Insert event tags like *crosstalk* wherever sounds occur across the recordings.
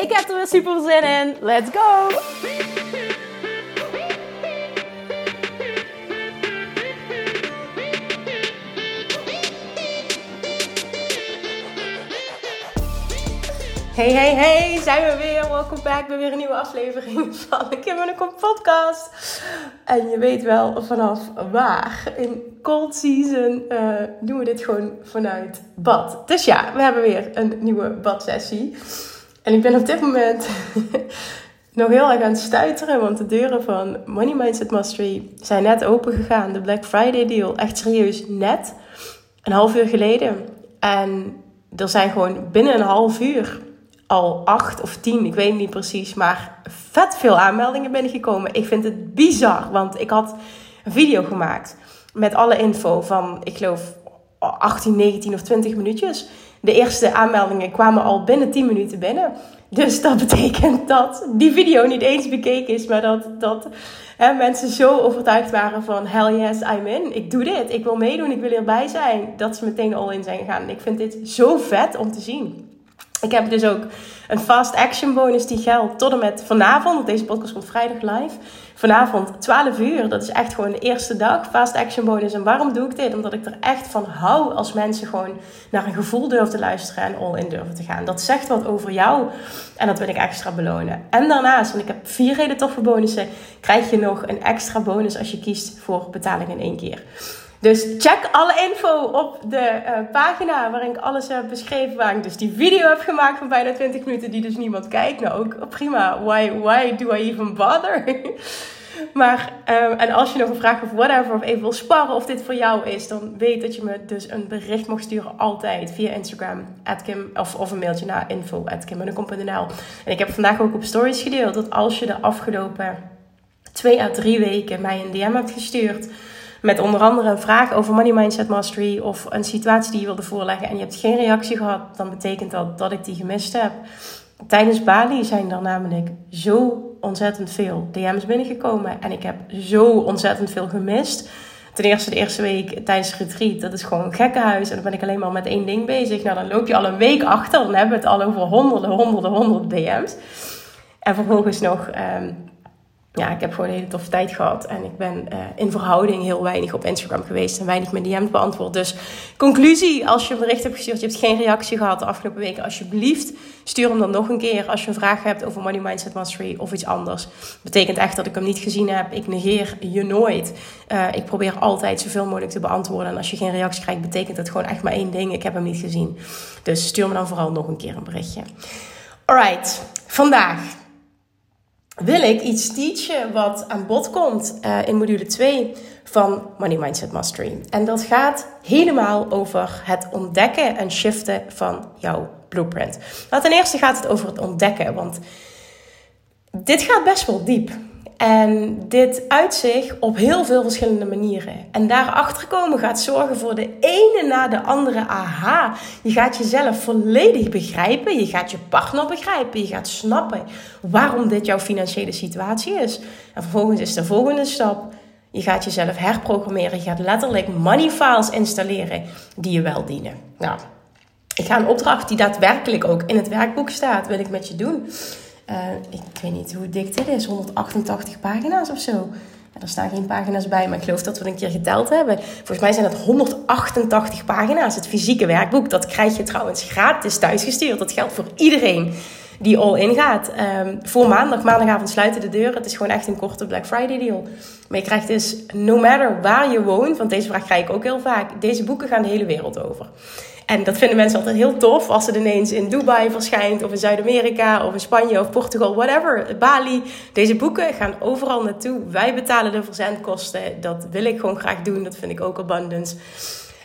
Ik heb er weer super zin in. Let's go! Hey, hey, hey, zijn we weer. Welkom back bij weer een nieuwe aflevering van de Kim en Kom podcast. En je weet wel vanaf waar. In cold season uh, doen we dit gewoon vanuit bad. Dus ja, we hebben weer een nieuwe badsessie. En ik ben op dit moment *laughs* nog heel erg aan het stuiteren, want de deuren van Money Mindset Mastery zijn net open gegaan. De Black Friday deal, echt serieus net. Een half uur geleden. En er zijn gewoon binnen een half uur al acht of tien, ik weet niet precies, maar vet veel aanmeldingen binnengekomen. Ik vind het bizar, want ik had een video gemaakt met alle info van, ik geloof, 18, 19 of 20 minuutjes. De eerste aanmeldingen kwamen al binnen 10 minuten binnen. Dus dat *laughs* betekent dat die video niet eens bekeken is, maar dat, dat hè, mensen zo overtuigd waren van hell yes, I'm in. Ik doe dit, ik wil meedoen, ik wil erbij zijn. Dat ze meteen al in zijn gegaan. Ik vind dit zo vet om te zien. Ik heb dus ook een fast action bonus die geldt tot en met vanavond. Want deze podcast komt vrijdag live. Vanavond 12 uur. Dat is echt gewoon de eerste dag. Fast action bonus. En waarom doe ik dit? Omdat ik er echt van hou als mensen gewoon naar een gevoel durven te luisteren en all in durven te gaan. Dat zegt wat over jou. En dat wil ik extra belonen. En daarnaast, want ik heb vier hele toffe bonussen, krijg je nog een extra bonus als je kiest voor betaling in één keer. Dus check alle info op de uh, pagina waarin ik alles heb beschreven. Waar ik dus die video heb gemaakt van bijna 20 minuten die dus niemand kijkt. Nou ook prima. Why, why do I even bother? *laughs* maar, um, en als je nog een vraag of whatever of even wil sparren of dit voor jou is. Dan weet dat je me dus een bericht mag sturen altijd via Instagram. Kim, of, of een mailtje naar info.kim.nl En ik heb vandaag ook op stories gedeeld dat als je de afgelopen twee à drie weken mij een DM hebt gestuurd met onder andere een vraag over Money Mindset Mastery of een situatie die je wilde voorleggen en je hebt geen reactie gehad, dan betekent dat dat ik die gemist heb. Tijdens Bali zijn er namelijk zo ontzettend veel DM's binnengekomen en ik heb zo ontzettend veel gemist. Ten eerste de eerste week tijdens retreat, dat is gewoon een huis En dan ben ik alleen maar met één ding bezig. Nou, dan loop je al een week achter. Dan hebben we het al over honderden, honderden, honderden DM's. En vervolgens nog ehm, ja, ik heb gewoon een hele toffe tijd gehad. En ik ben uh, in verhouding heel weinig op Instagram geweest en weinig mijn DM's beantwoord. Dus conclusie, als je een bericht hebt gestuurd, je hebt geen reactie gehad de afgelopen weken, alsjeblieft stuur hem dan nog een keer als je een vraag hebt over Money Mindset Mastery of iets anders. Betekent echt dat ik hem niet gezien heb. Ik negeer je nooit. Uh, ik probeer altijd zoveel mogelijk te beantwoorden. En als je geen reactie krijgt, betekent dat gewoon echt maar één ding. Ik heb hem niet gezien. Dus stuur me dan vooral nog een keer een berichtje. Alright, vandaag wil ik iets teachen wat aan bod komt uh, in module 2 van Money Mindset Mastery. En dat gaat helemaal over het ontdekken en shiften van jouw blueprint. Nou, ten eerste gaat het over het ontdekken, want dit gaat best wel diep. En dit uit zich op heel veel verschillende manieren. En daarachter komen gaat zorgen voor de ene na de andere aha. Je gaat jezelf volledig begrijpen. Je gaat je partner begrijpen. Je gaat snappen waarom dit jouw financiële situatie is. En vervolgens is de volgende stap. Je gaat jezelf herprogrammeren. Je gaat letterlijk money files installeren die je wel dienen. Nou, ik ga een opdracht die daadwerkelijk ook in het werkboek staat, wil ik met je doen. Uh, ik weet niet hoe dik dit is, 188 pagina's of zo. er staan geen pagina's bij, maar ik geloof dat we het een keer geteld hebben. Volgens mij zijn het 188 pagina's. Het fysieke werkboek, dat krijg je trouwens gratis thuisgestuurd. Dat geldt voor iedereen die all in gaat. Um, voor maandag, maandagavond sluiten de deuren. Het is gewoon echt een korte Black Friday deal. Maar je krijgt dus, no matter waar je woont, want deze vraag krijg ik ook heel vaak. Deze boeken gaan de hele wereld over. En dat vinden mensen altijd heel tof als het ineens in Dubai verschijnt, of in Zuid-Amerika, of in Spanje of Portugal, whatever, Bali. Deze boeken gaan overal naartoe. Wij betalen de verzendkosten. Dat wil ik gewoon graag doen. Dat vind ik ook abundance.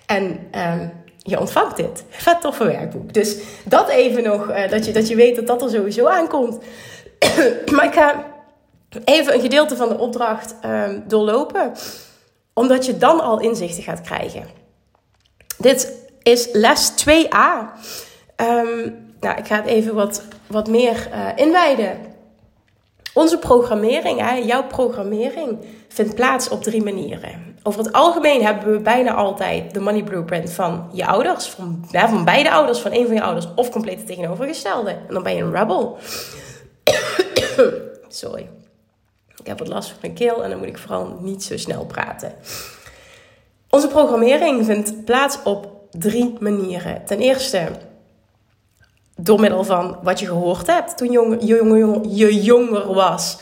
En um, je ontvangt dit. Vet toffe werkboek. Dus dat even nog, uh, dat, je, dat je weet dat dat er sowieso aankomt. *clears throat* maar ik ga even een gedeelte van de opdracht um, doorlopen. Omdat je dan al inzichten gaat krijgen. Dit is les 2a. Um, nou, ik ga het even wat, wat meer uh, inwijden. Onze programmering, hè, jouw programmering, vindt plaats op drie manieren. Over het algemeen hebben we bijna altijd de money blueprint van je ouders, van, van beide ouders, van een van je ouders, of compleet het tegenovergestelde. En dan ben je een rebel. *coughs* Sorry. Ik heb wat last van mijn keel en dan moet ik vooral niet zo snel praten. Onze programmering vindt plaats op drie manieren. Ten eerste door middel van wat je gehoord hebt toen je, jonger, je jonger was.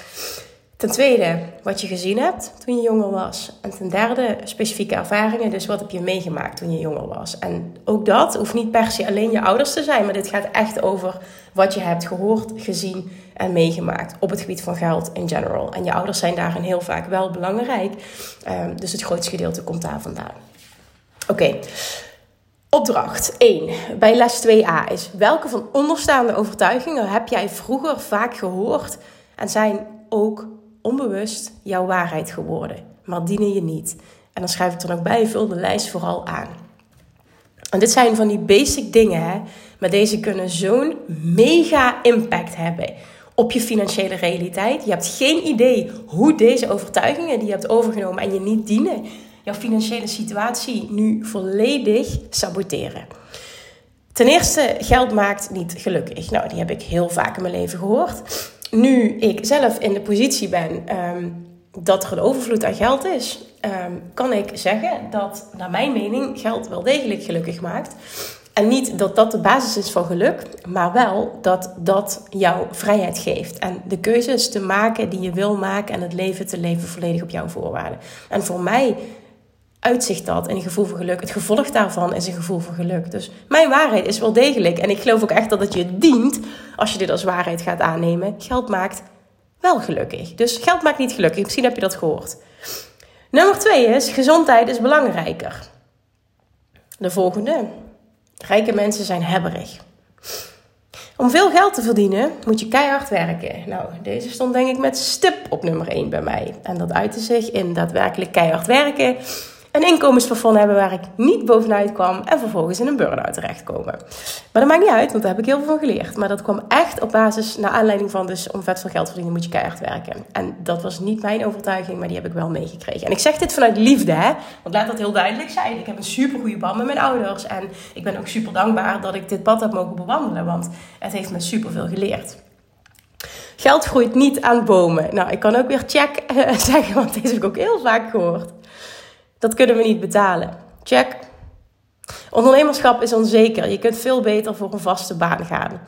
Ten tweede, wat je gezien hebt toen je jonger was. En ten derde, specifieke ervaringen. Dus wat heb je meegemaakt toen je jonger was. En ook dat hoeft niet per se alleen je ouders te zijn. Maar dit gaat echt over wat je hebt gehoord, gezien en meegemaakt. Op het gebied van geld in general. En je ouders zijn daarin heel vaak wel belangrijk. Um, dus het grootste gedeelte komt daar vandaan. Oké. Opdracht 1 bij les 2a is: welke van onderstaande overtuigingen heb jij vroeger vaak gehoord en zijn ook onbewust jouw waarheid geworden, maar dienen je niet? En dan schrijf ik er nog bij: vul de lijst vooral aan. En dit zijn van die basic dingen, hè? maar deze kunnen zo'n mega impact hebben op je financiële realiteit. Je hebt geen idee hoe deze overtuigingen die je hebt overgenomen en je niet dienen, jouw financiële situatie nu volledig saboteren. Ten eerste, geld maakt niet gelukkig. Nou, die heb ik heel vaak in mijn leven gehoord. Nu ik zelf in de positie ben ehm, dat er een overvloed aan geld is, ehm, kan ik zeggen dat, naar mijn mening, geld wel degelijk gelukkig maakt. En niet dat dat de basis is van geluk, maar wel dat dat jouw vrijheid geeft. En de keuzes te maken die je wil maken en het leven te leven volledig op jouw voorwaarden. En voor mij uitzicht dat in een gevoel van geluk. Het gevolg daarvan is een gevoel van geluk. Dus mijn waarheid is wel degelijk. En ik geloof ook echt dat het je dient als je dit als waarheid gaat aannemen. Geld maakt wel gelukkig. Dus geld maakt niet gelukkig. Misschien heb je dat gehoord. Nummer twee is, gezondheid is belangrijker. De volgende. Rijke mensen zijn hebberig. Om veel geld te verdienen moet je keihard werken. Nou, deze stond denk ik met stip op nummer 1 bij mij. En dat uitte zich in daadwerkelijk keihard werken een inkomensplafond hebben waar ik niet bovenuit kwam en vervolgens in een burn-out terechtkomen. Maar dat maakt niet uit, want daar heb ik heel veel van geleerd. Maar dat kwam echt op basis, naar aanleiding van dus om vet veel geld te verdienen moet je keihard werken. En dat was niet mijn overtuiging, maar die heb ik wel meegekregen. En ik zeg dit vanuit liefde, hè. Want laat dat heel duidelijk zijn. Ik heb een super goede band met mijn ouders en ik ben ook super dankbaar dat ik dit pad heb mogen bewandelen, want het heeft me super veel geleerd. Geld groeit niet aan bomen. Nou, ik kan ook weer check *laughs* zeggen, want deze heb ik ook heel vaak gehoord. Dat kunnen we niet betalen. Check. Ondernemerschap is onzeker. Je kunt veel beter voor een vaste baan gaan.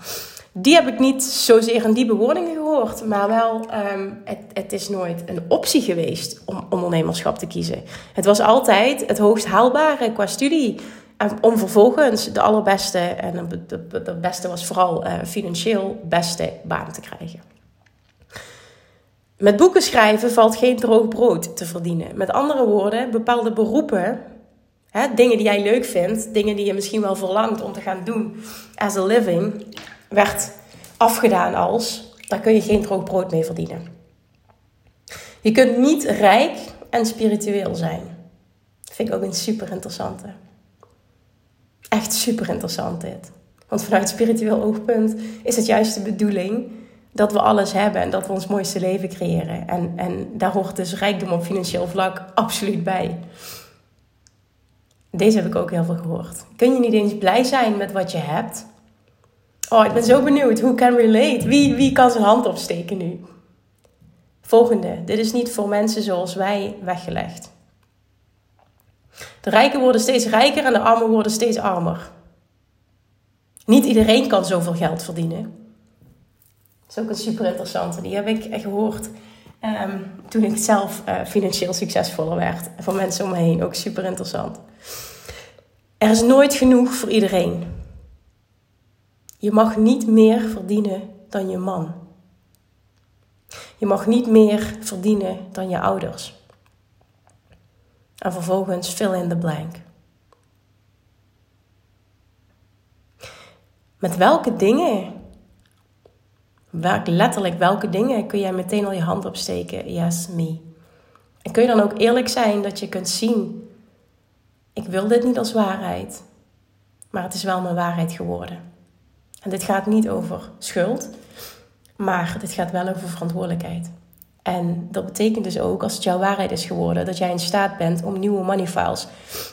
Die heb ik niet zozeer in die bewoordingen gehoord, maar wel, um, het, het, is nooit een optie geweest om ondernemerschap te kiezen. Het was altijd het hoogst haalbare qua studie. Om vervolgens de allerbeste, en de, beste was vooral uh, financieel beste baan te krijgen. Met boeken schrijven valt geen droog brood te verdienen. Met andere woorden, bepaalde beroepen, hè, dingen die jij leuk vindt, dingen die je misschien wel verlangt om te gaan doen as a living, werd afgedaan als, daar kun je geen droog brood mee verdienen. Je kunt niet rijk en spiritueel zijn. Vind ik ook een super interessante. Echt super interessant dit. Want vanuit spiritueel oogpunt is het juist de bedoeling dat we alles hebben en dat we ons mooiste leven creëren. En, en daar hoort dus rijkdom op financieel vlak absoluut bij. Deze heb ik ook heel veel gehoord. Kun je niet eens blij zijn met wat je hebt? Oh, ik ben zo benieuwd. Who can relate? Wie, wie kan zijn hand opsteken nu? Volgende. Dit is niet voor mensen zoals wij weggelegd. De rijken worden steeds rijker en de armen worden steeds armer. Niet iedereen kan zoveel geld verdienen is ook een super interessante. Die heb ik gehoord um, toen ik zelf uh, financieel succesvoller werd. Van mensen om me heen. Ook super interessant. Er is nooit genoeg voor iedereen. Je mag niet meer verdienen dan je man. Je mag niet meer verdienen dan je ouders. En vervolgens fill in the blank. Met welke dingen, welk, letterlijk welke dingen kun jij meteen al je hand opsteken? Yes, me. En kun je dan ook eerlijk zijn dat je kunt zien, ik wil dit niet als waarheid, maar het is wel mijn waarheid geworden. En dit gaat niet over schuld, maar dit gaat wel over verantwoordelijkheid. En dat betekent dus ook, als het jouw waarheid is geworden, dat jij in staat bent om nieuwe money files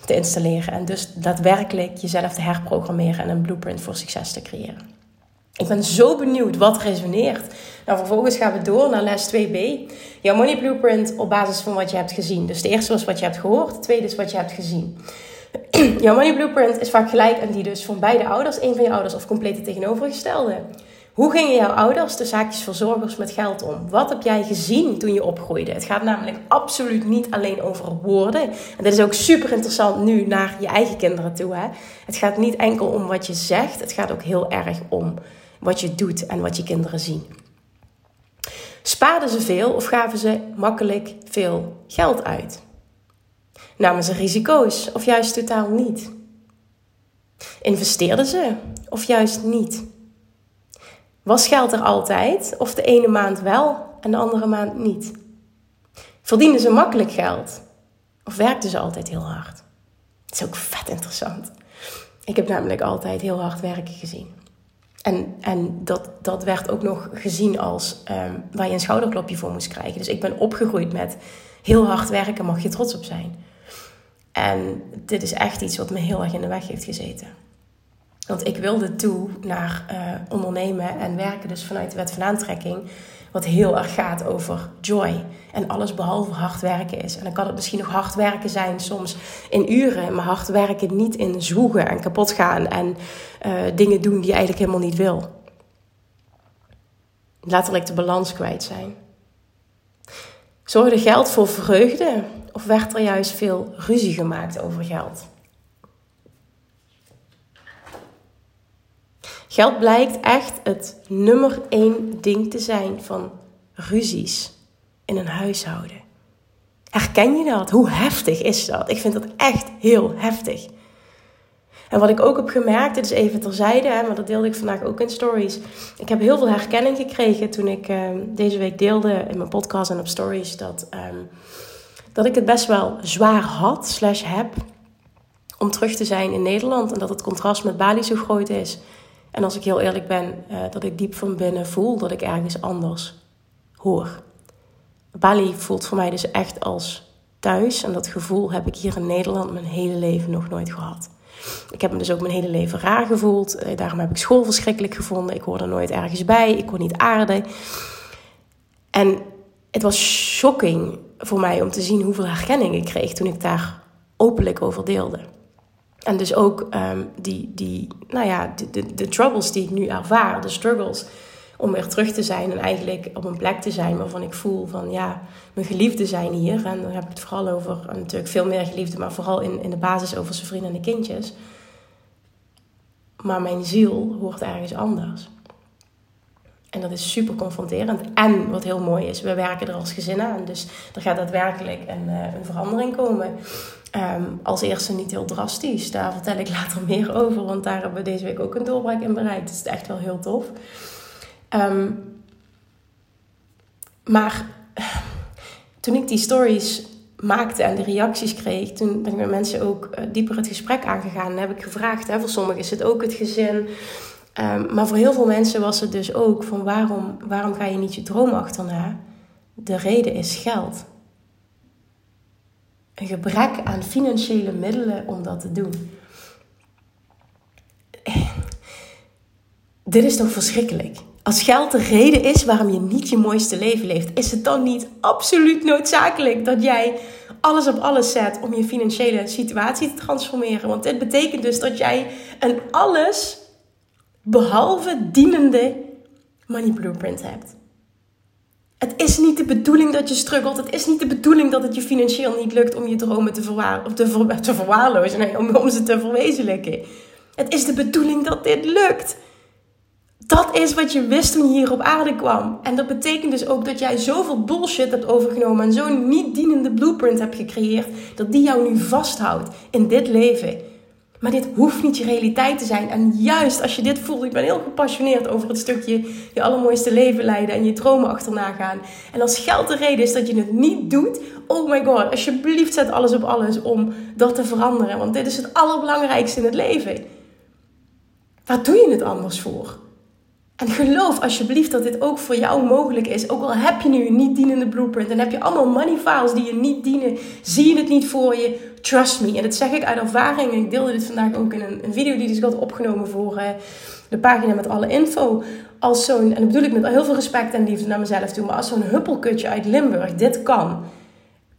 te installeren. En dus daadwerkelijk jezelf te herprogrammeren en een blueprint voor succes te creëren. Ik ben zo benieuwd wat resoneert. Nou, vervolgens gaan we door naar les 2b. Jouw money blueprint op basis van wat je hebt gezien. Dus de eerste was wat je hebt gehoord, de tweede is wat je hebt gezien. *clears throat* Jouw money blueprint is vaak gelijk aan die dus van beide ouders, een van je ouders of compleet tegenovergestelde. Hoe gingen jouw ouders, de zaakjes verzorgers, met geld om? Wat heb jij gezien toen je opgroeide? Het gaat namelijk absoluut niet alleen over woorden. En dat is ook super interessant nu naar je eigen kinderen toe. Hè? Het gaat niet enkel om wat je zegt, het gaat ook heel erg om wat je doet en wat je kinderen zien. Spaarden ze veel of gaven ze makkelijk veel geld uit? Namen ze risico's of juist totaal niet? Investeerden ze of juist niet? Was geld er altijd of de ene maand wel en de andere maand niet? Verdienden ze makkelijk geld of werkten ze altijd heel hard? Dat is ook vet interessant. Ik heb namelijk altijd heel hard werken gezien. En, en dat, dat werd ook nog gezien als um, waar je een schouderklopje voor moest krijgen. Dus ik ben opgegroeid met heel hard werken, mag je trots op zijn. En dit is echt iets wat me heel erg in de weg heeft gezeten. Want ik wilde toe naar uh, ondernemen en werken dus vanuit de wet van aantrekking. Wat heel erg gaat over joy. En alles behalve hard werken is. En dan kan het misschien nog hard werken zijn soms in uren. Maar hard werken niet in zwoegen en kapot gaan. En uh, dingen doen die je eigenlijk helemaal niet wil. Letterlijk de balans kwijt zijn. Zorgde geld voor vreugde? Of werd er juist veel ruzie gemaakt over geld? Geld blijkt echt het nummer één ding te zijn van ruzies in een huishouden. Herken je dat? Hoe heftig is dat? Ik vind dat echt heel heftig. En wat ik ook heb gemerkt, dit is even terzijde, hè, maar dat deelde ik vandaag ook in stories. Ik heb heel veel herkenning gekregen toen ik uh, deze week deelde in mijn podcast en op stories dat, um, dat ik het best wel zwaar had, slash heb, om terug te zijn in Nederland. En dat het contrast met Bali zo groot is. En als ik heel eerlijk ben, uh, dat ik diep van binnen voel dat ik ergens anders hoor. Bali voelt voor mij dus echt als thuis. En dat gevoel heb ik hier in Nederland mijn hele leven nog nooit gehad. Ik heb me dus ook mijn hele leven raar gevoeld. Eh, daarom heb ik school verschrikkelijk gevonden. Ik hoorde nooit ergens bij. Ik kon niet aarden. En het was shocking voor mij om te zien hoeveel herkenning ik kreeg toen ik daar openlijk over deelde. En dus ook um, die, die, nou ja, de, de, de, troubles die ik nu ervaar, de struggles om weer terug te zijn en eigenlijk op een plek te zijn waarvan ik voel van ja, mijn geliefden zijn hier. En dan heb ik het vooral over, natuurlijk veel meer geliefden, maar vooral in, in de basis over zijn vrienden en de kindjes. Maar mijn ziel hoort ergens anders. En dat is super confronterend. En wat heel mooi is, we werken er als gezin aan. Dus er gaat daadwerkelijk een, uh, een verandering komen. Um, als eerste niet heel drastisch. Daar vertel ik *laughs* later meer over. Want daar hebben we deze week ook een doorbraak in bereikt. Dat is echt wel heel tof. Um, maar toen ik die stories maakte en de reacties kreeg, toen ben ik met mensen ook uh, dieper het gesprek aangegaan. En heb ik gevraagd, hè, voor sommigen is het ook het gezin. Um, maar voor heel veel mensen was het dus ook van waarom, waarom ga je niet je droom achterna? De reden is geld. Een gebrek aan financiële middelen om dat te doen. Dit is toch verschrikkelijk? Als geld de reden is waarom je niet je mooiste leven leeft, is het dan niet absoluut noodzakelijk dat jij alles op alles zet om je financiële situatie te transformeren? Want dit betekent dus dat jij een alles behalve dienende money blueprint hebt. Het is niet de bedoeling dat je struggelt. Het is niet de bedoeling dat het je financieel niet lukt om je dromen te, verwaar te, ver te verwaarlozen. Nee, om, om ze te verwezenlijken. Het is de bedoeling dat dit lukt. Dat is wat je wist toen je hier op aarde kwam. En dat betekent dus ook dat jij zoveel bullshit hebt overgenomen en zo'n niet dienende blueprint hebt gecreëerd, dat die jou nu vasthoudt in dit leven. Maar dit hoeft niet je realiteit te zijn. En juist als je dit voelt, ik ben heel gepassioneerd over het stukje je allermooiste leven leiden en je dromen achterna gaan. En als geld de reden is dat je het niet doet, oh my god, alsjeblieft zet alles op alles om dat te veranderen. Want dit is het allerbelangrijkste in het leven. Waar doe je het anders voor? En geloof alsjeblieft dat dit ook voor jou mogelijk is. Ook al heb je nu een niet dienende blueprint en heb je allemaal money files die je niet dienen, zie je het niet voor je. Trust me. En dat zeg ik uit ervaring. Ik deelde dit vandaag ook in een, video die dus had opgenomen voor uh, de pagina met alle info. Als zo'n, en dat bedoel ik met heel veel respect en liefde naar mezelf toe, maar als zo'n huppelkutje uit Limburg dit kan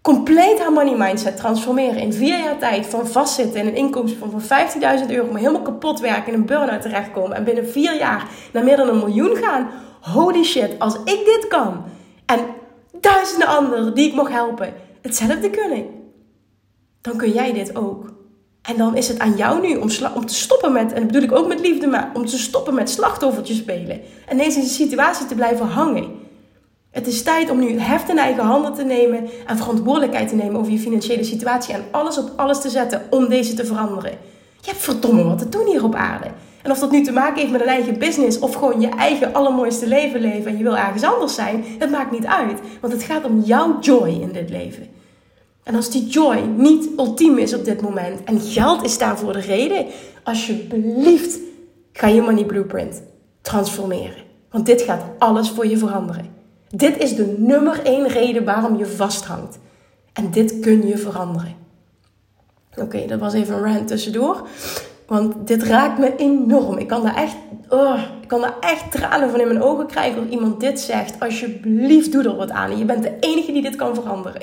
compleet haar money mindset transformeren in vier jaar tijd van vastzitten in een inkomsten van 15.000 euro, maar helemaal kapot werken in een burn-out terechtkomen en binnen vier jaar naar meer dan een miljoen gaan. Holy shit, als ik dit kan en duizenden anderen die ik mag helpen hetzelfde kunnen, dan kun jij dit ook. En dan is het aan jou nu om, om te stoppen met, en dat bedoel ik ook met liefde, maar om te stoppen met slachtoffertjes spelen. En deze situatie te blijven hangen. Het is tijd om nu het heft in eigen handen te nemen en verantwoordelijkheid te nemen over je financiële situatie en alles op alles te zetten om deze te veranderen. Je hebt verdomme wat te doen hier op aarde. En of dat nu te maken heeft met een eigen business of gewoon je eigen allermooiste leven leven en je wil ergens anders zijn, het maakt niet uit. Want het gaat om jouw joy in dit leven. En als die joy niet ultiem is op dit moment en geld is daarvoor de reden, alsjeblieft ga je money blueprint transformeren. Want dit gaat alles voor je veranderen. Dit is de nummer één reden waarom je vasthangt. En dit kun je veranderen. Oké, dat was even een rant tussendoor. Want dit raakt me enorm. Ik kan daar echt, oh, ik kan daar echt tranen van in mijn ogen krijgen als iemand dit zegt. Alsjeblieft, doe er wat aan. Je bent de enige die dit kan veranderen.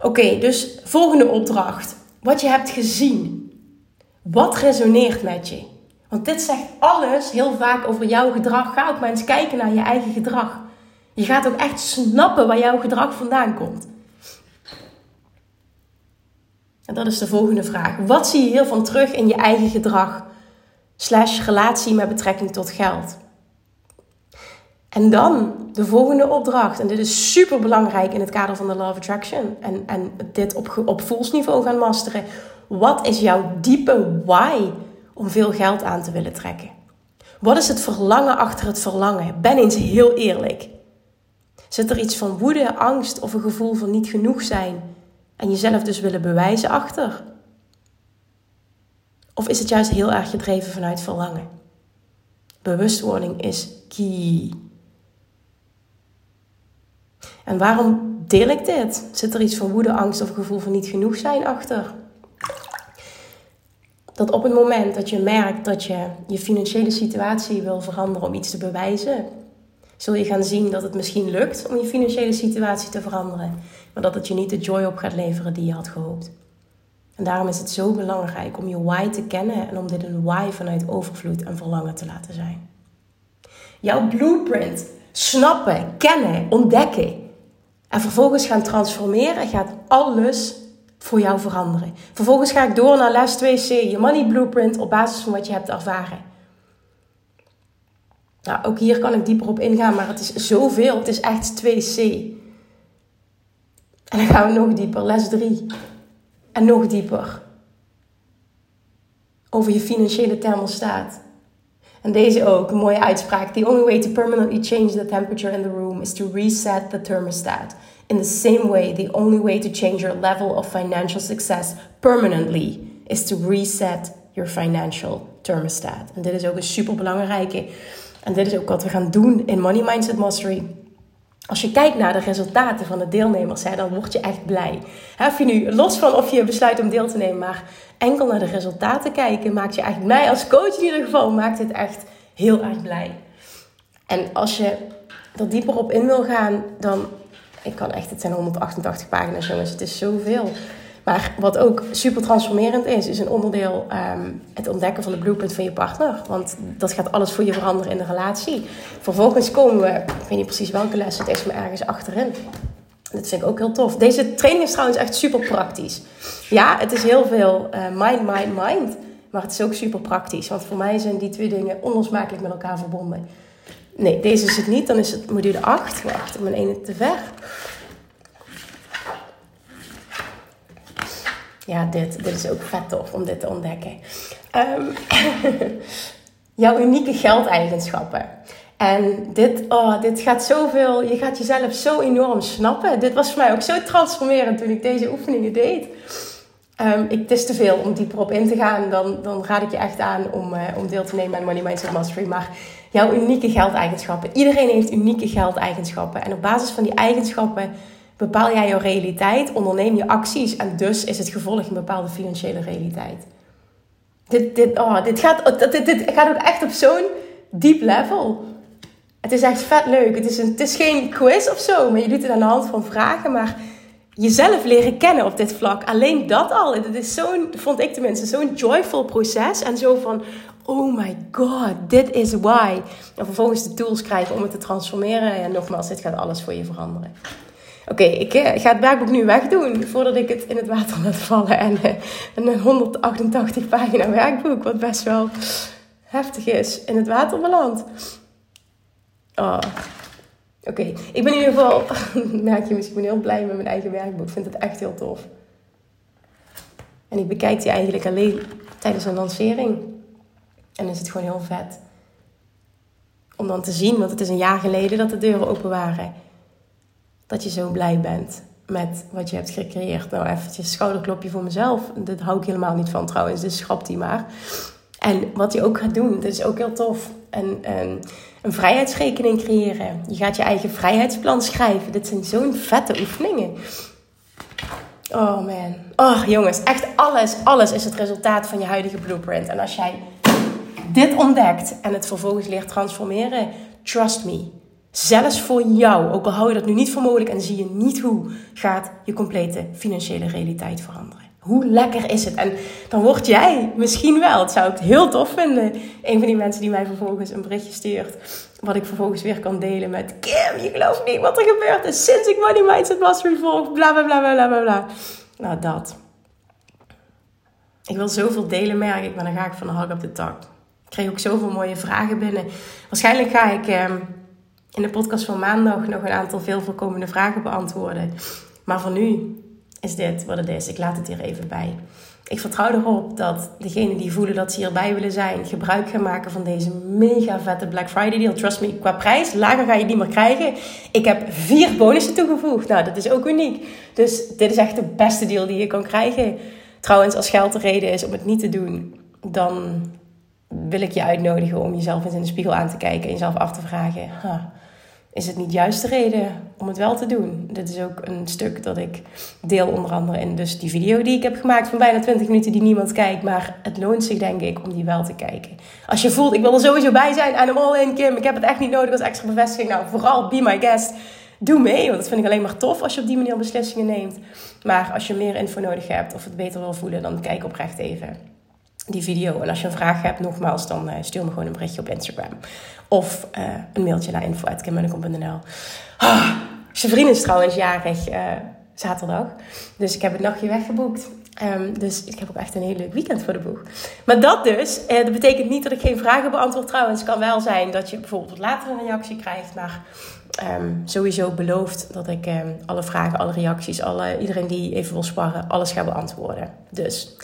Oké, dus volgende opdracht. Wat je hebt gezien. Wat resoneert met je? Want dit zegt alles heel vaak over jouw gedrag. Ga ook maar eens kijken naar je eigen gedrag. Je gaat ook echt snappen waar jouw gedrag vandaan komt. En dat is de volgende vraag. Wat zie je hiervan terug in je eigen gedrag? Slash relatie met betrekking tot geld. En dan de volgende opdracht. En dit is super belangrijk in het kader van de Law of Attraction. En, en dit op, op voelsniveau gaan masteren. Wat is jouw diepe why om veel geld aan te willen trekken? Wat is het verlangen achter het verlangen? Ben eens heel eerlijk. Zit er iets van woede, angst of een gevoel van niet genoeg zijn en jezelf dus willen bewijzen achter? Of is het juist heel erg gedreven vanuit verlangen? Bewustwording is key. En waarom deel ik dit? Zit er iets van woede, angst of gevoel van niet genoeg zijn achter? Dat op het moment dat je merkt dat je je financiële situatie wil veranderen om iets te bewijzen, zul je gaan zien dat het misschien lukt om je financiële situatie te veranderen, maar dat het je niet de joy op gaat leveren die je had gehoopt. En daarom is het zo belangrijk om je why te kennen en om dit een why vanuit overvloed en verlangen te laten zijn. Jouw blueprint snappen, kennen, ontdekken en vervolgens gaan transformeren gaat alles voor jou veranderen. Vervolgens ga ik door naar les 2C, je money blueprint op basis van wat je hebt ervaren. Nou, ook hier kan ik dieper op ingaan, maar het is zoveel. Het is echt 2C. En dan gaan we nog dieper, les 3. En nog dieper. Over je financiële thermostaat. En deze ook, een mooie uitspraak. The only way to permanently change the temperature in the room is to reset the thermostat. In the same way, the only way to change your level of financial success permanently is to reset your financial thermostat. En dit is ook een super belangrijke. En dit is ook wat we gaan doen in Money Mindset Mastery. Als je kijkt naar de resultaten van de deelnemers, hè, dan word je echt blij. Heb je nu, los van of je besluit om deel te nemen, maar enkel naar de resultaten kijken, maakt je eigenlijk mij als coach in ieder geval, maakt het echt heel erg blij. En als je er dieper op in wil gaan, dan, ik kan echt, het zijn 188 pagina's jongens, het is zoveel. Maar wat ook super transformerend is, is een onderdeel um, het ontdekken van de blueprint van je partner. Want dat gaat alles voor je veranderen in de relatie. Vervolgens komen we, ik weet niet precies welke les, het is me ergens achterin. Dat vind ik ook heel tof. Deze training is trouwens echt super praktisch. Ja, het is heel veel uh, mind, mind, mind. Maar het is ook super praktisch. Want voor mij zijn die twee dingen onlosmakelijk met elkaar verbonden. Nee, deze is het niet. Dan is het module 8. Wacht, ik ben ene te ver. Ja, dit, dit is ook vet tof om dit te ontdekken. Um, *laughs* jouw unieke geldeigenschappen. En dit, oh, dit gaat zoveel, je gaat jezelf zo enorm snappen. Dit was voor mij ook zo transformerend toen ik deze oefeningen deed. Um, ik, het is te veel om dieper op in te gaan. Dan, dan raad ik je echt aan om, uh, om deel te nemen aan Money Mindset Mastery. Maar jouw unieke geldeigenschappen. Iedereen heeft unieke geldeigenschappen. En op basis van die eigenschappen bepaal jij jouw realiteit, onderneem je acties. En dus is het gevolg een bepaalde financiële realiteit. Dit, dit, oh, dit, gaat, dit, dit gaat ook echt op zo'n diep level. Het is echt vet leuk. Het is, een, het is geen quiz of zo, maar je doet het aan de hand van vragen. Maar jezelf leren kennen op dit vlak. Alleen dat al. Het is zo'n, vond ik tenminste, zo'n joyful proces. En zo van, oh my god, dit is why. En vervolgens de tools krijgen om het te transformeren. En nogmaals, dit gaat alles voor je veranderen. Oké, ik eh, ga het werkboek nu wegdoen voordat ik het in het water laat vallen. En uh, een 188 pagina werkboek, wat best wel heftig is, in het water belandt. Oh. Oké, ik ben in ieder geval, *laughs* merk je misschien, heel blij met mijn eigen werkboek. Ik vind het echt heel tof. En ik bekijk die eigenlijk alleen tijdens een lancering. En is het gewoon heel vet. Om dan te zien, want het is een jaar geleden dat de deuren open waren. Dat je zo blij bent met wat je hebt gecreëerd. Nou, eventjes schouderklopje voor mezelf. Dat hou ik helemaal niet van trouwens, dus schrap die maar. En wat je ook gaat doen, dat is ook heel tof. En, en een vrijheidsrekening creëren. Je gaat je eigen vrijheidsplan schrijven. Dit zijn zo'n vette oefeningen. Oh man. Oh jongens, echt alles, alles is het resultaat van je huidige blueprint. En als jij dit ontdekt en het vervolgens leert transformeren, trust me. Zelfs voor jou, ook al hou je dat nu niet voor mogelijk en zie je niet hoe, gaat je complete financiële realiteit veranderen. Hoe lekker is het? En dan word jij misschien wel, het zou ik heel tof vinden, een van die mensen die mij vervolgens een berichtje stuurt, wat ik vervolgens weer kan delen met Kim, je gelooft niet wat er gebeurd is sinds ik Money Mindset Mastery volg, bla bla bla bla bla bla. Nou, dat. Ik wil zoveel delen, merk ik, maar dan ga ik van de hak op de tak. Ik kreeg ook zoveel mooie vragen binnen. Waarschijnlijk ga ik eh, in de podcast van maandag nog een aantal veel voorkomende vragen beantwoorden. Maar voor nu is dit wat het is. Ik laat het hier even bij. Ik vertrouw erop dat degenen die voelen dat ze hierbij willen zijn, gebruik gaan maken van deze mega vette Black Friday deal. Trust me, qua prijs, lager ga je die maar krijgen. Ik heb vier bonussen toegevoegd. Nou, dat is ook uniek. Dus dit is echt de beste deal die je kan krijgen. Trouwens, als geld de reden is om het niet te doen, dan wil ik je uitnodigen om jezelf eens in de spiegel aan te kijken en jezelf af te vragen is het niet juist de reden om het wel te doen. Dit is ook een stuk dat ik deel onder andere in dus die video die ik heb gemaakt van bijna 20 minuten die niemand kijkt. Maar het loont zich denk ik om die wel te kijken. Als je voelt, ik wil er sowieso bij zijn en I'm all in Kim. Ik heb het echt niet nodig als extra bevestiging. Nou, vooral be my guest. Doe mee, want dat vind ik alleen maar tof als je op die manier beslissingen neemt. Maar als je meer info nodig hebt of het beter wil voelen, dan kijk oprecht even die video. En als je een vraag hebt, nogmaals, dan uh, stuur me gewoon een berichtje op Instagram. Of uh, een mailtje naar info.kimmunnekom.nl oh, Zijn vriend is trouwens jarig uh, zaterdag. Dus ik heb het nachtje weggeboekt. Um, dus ik heb ook echt een heel leuk weekend voor de boeg. Maar dat dus, dat betekent niet dat ik geen vragen beantwoord. Trouwens, het kan wel zijn dat je bijvoorbeeld later een reactie krijgt. Maar um, sowieso beloofd dat ik um, alle vragen, alle reacties, alle, iedereen die even wil sparren, alles ga beantwoorden. Dus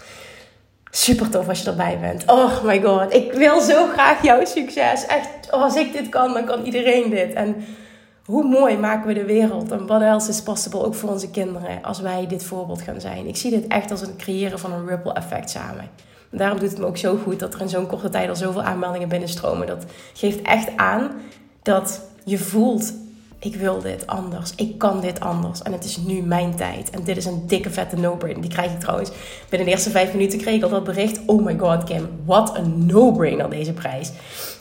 super tof als je erbij bent. Oh my god, ik wil zo graag jouw succes. Echt, als ik dit kan, dan kan iedereen dit. En hoe mooi maken we de wereld en what else is possible, ook voor onze kinderen, als wij dit voorbeeld gaan zijn. Ik zie dit echt als het creëren van een ripple effect samen. Daarom doet het me ook zo goed dat er in zo'n korte tijd al zoveel aanmeldingen binnenstromen. Dat geeft echt aan dat je voelt ik wil dit anders. Ik kan dit anders. En het is nu mijn tijd. En dit is een dikke vette no-brainer. Die krijg ik trouwens. Binnen de eerste vijf minuten kreeg ik al dat bericht. Oh my god, Kim. Wat een no-brainer deze prijs.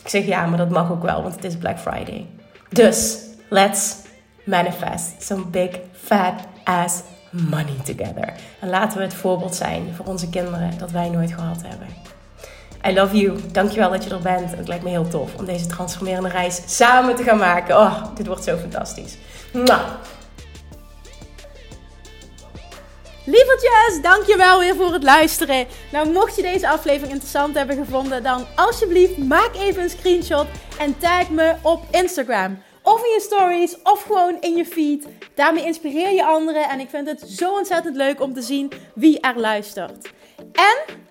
Ik zeg ja, maar dat mag ook wel. Want het is Black Friday. Dus, let's manifest some big fat ass money together. En laten we het voorbeeld zijn voor onze kinderen dat wij nooit gehad hebben. I love you. Dankjewel dat je er bent. Het lijkt me heel tof om deze transformerende reis samen te gaan maken. Oh, dit wordt zo fantastisch. Nou. Lievertjes, dankjewel weer voor het luisteren. Nou, mocht je deze aflevering interessant hebben gevonden, dan alsjeblieft maak even een screenshot en tag me op Instagram Of in je stories, of gewoon in je feed. Daarmee inspireer je anderen. En ik vind het zo ontzettend leuk om te zien wie er luistert. En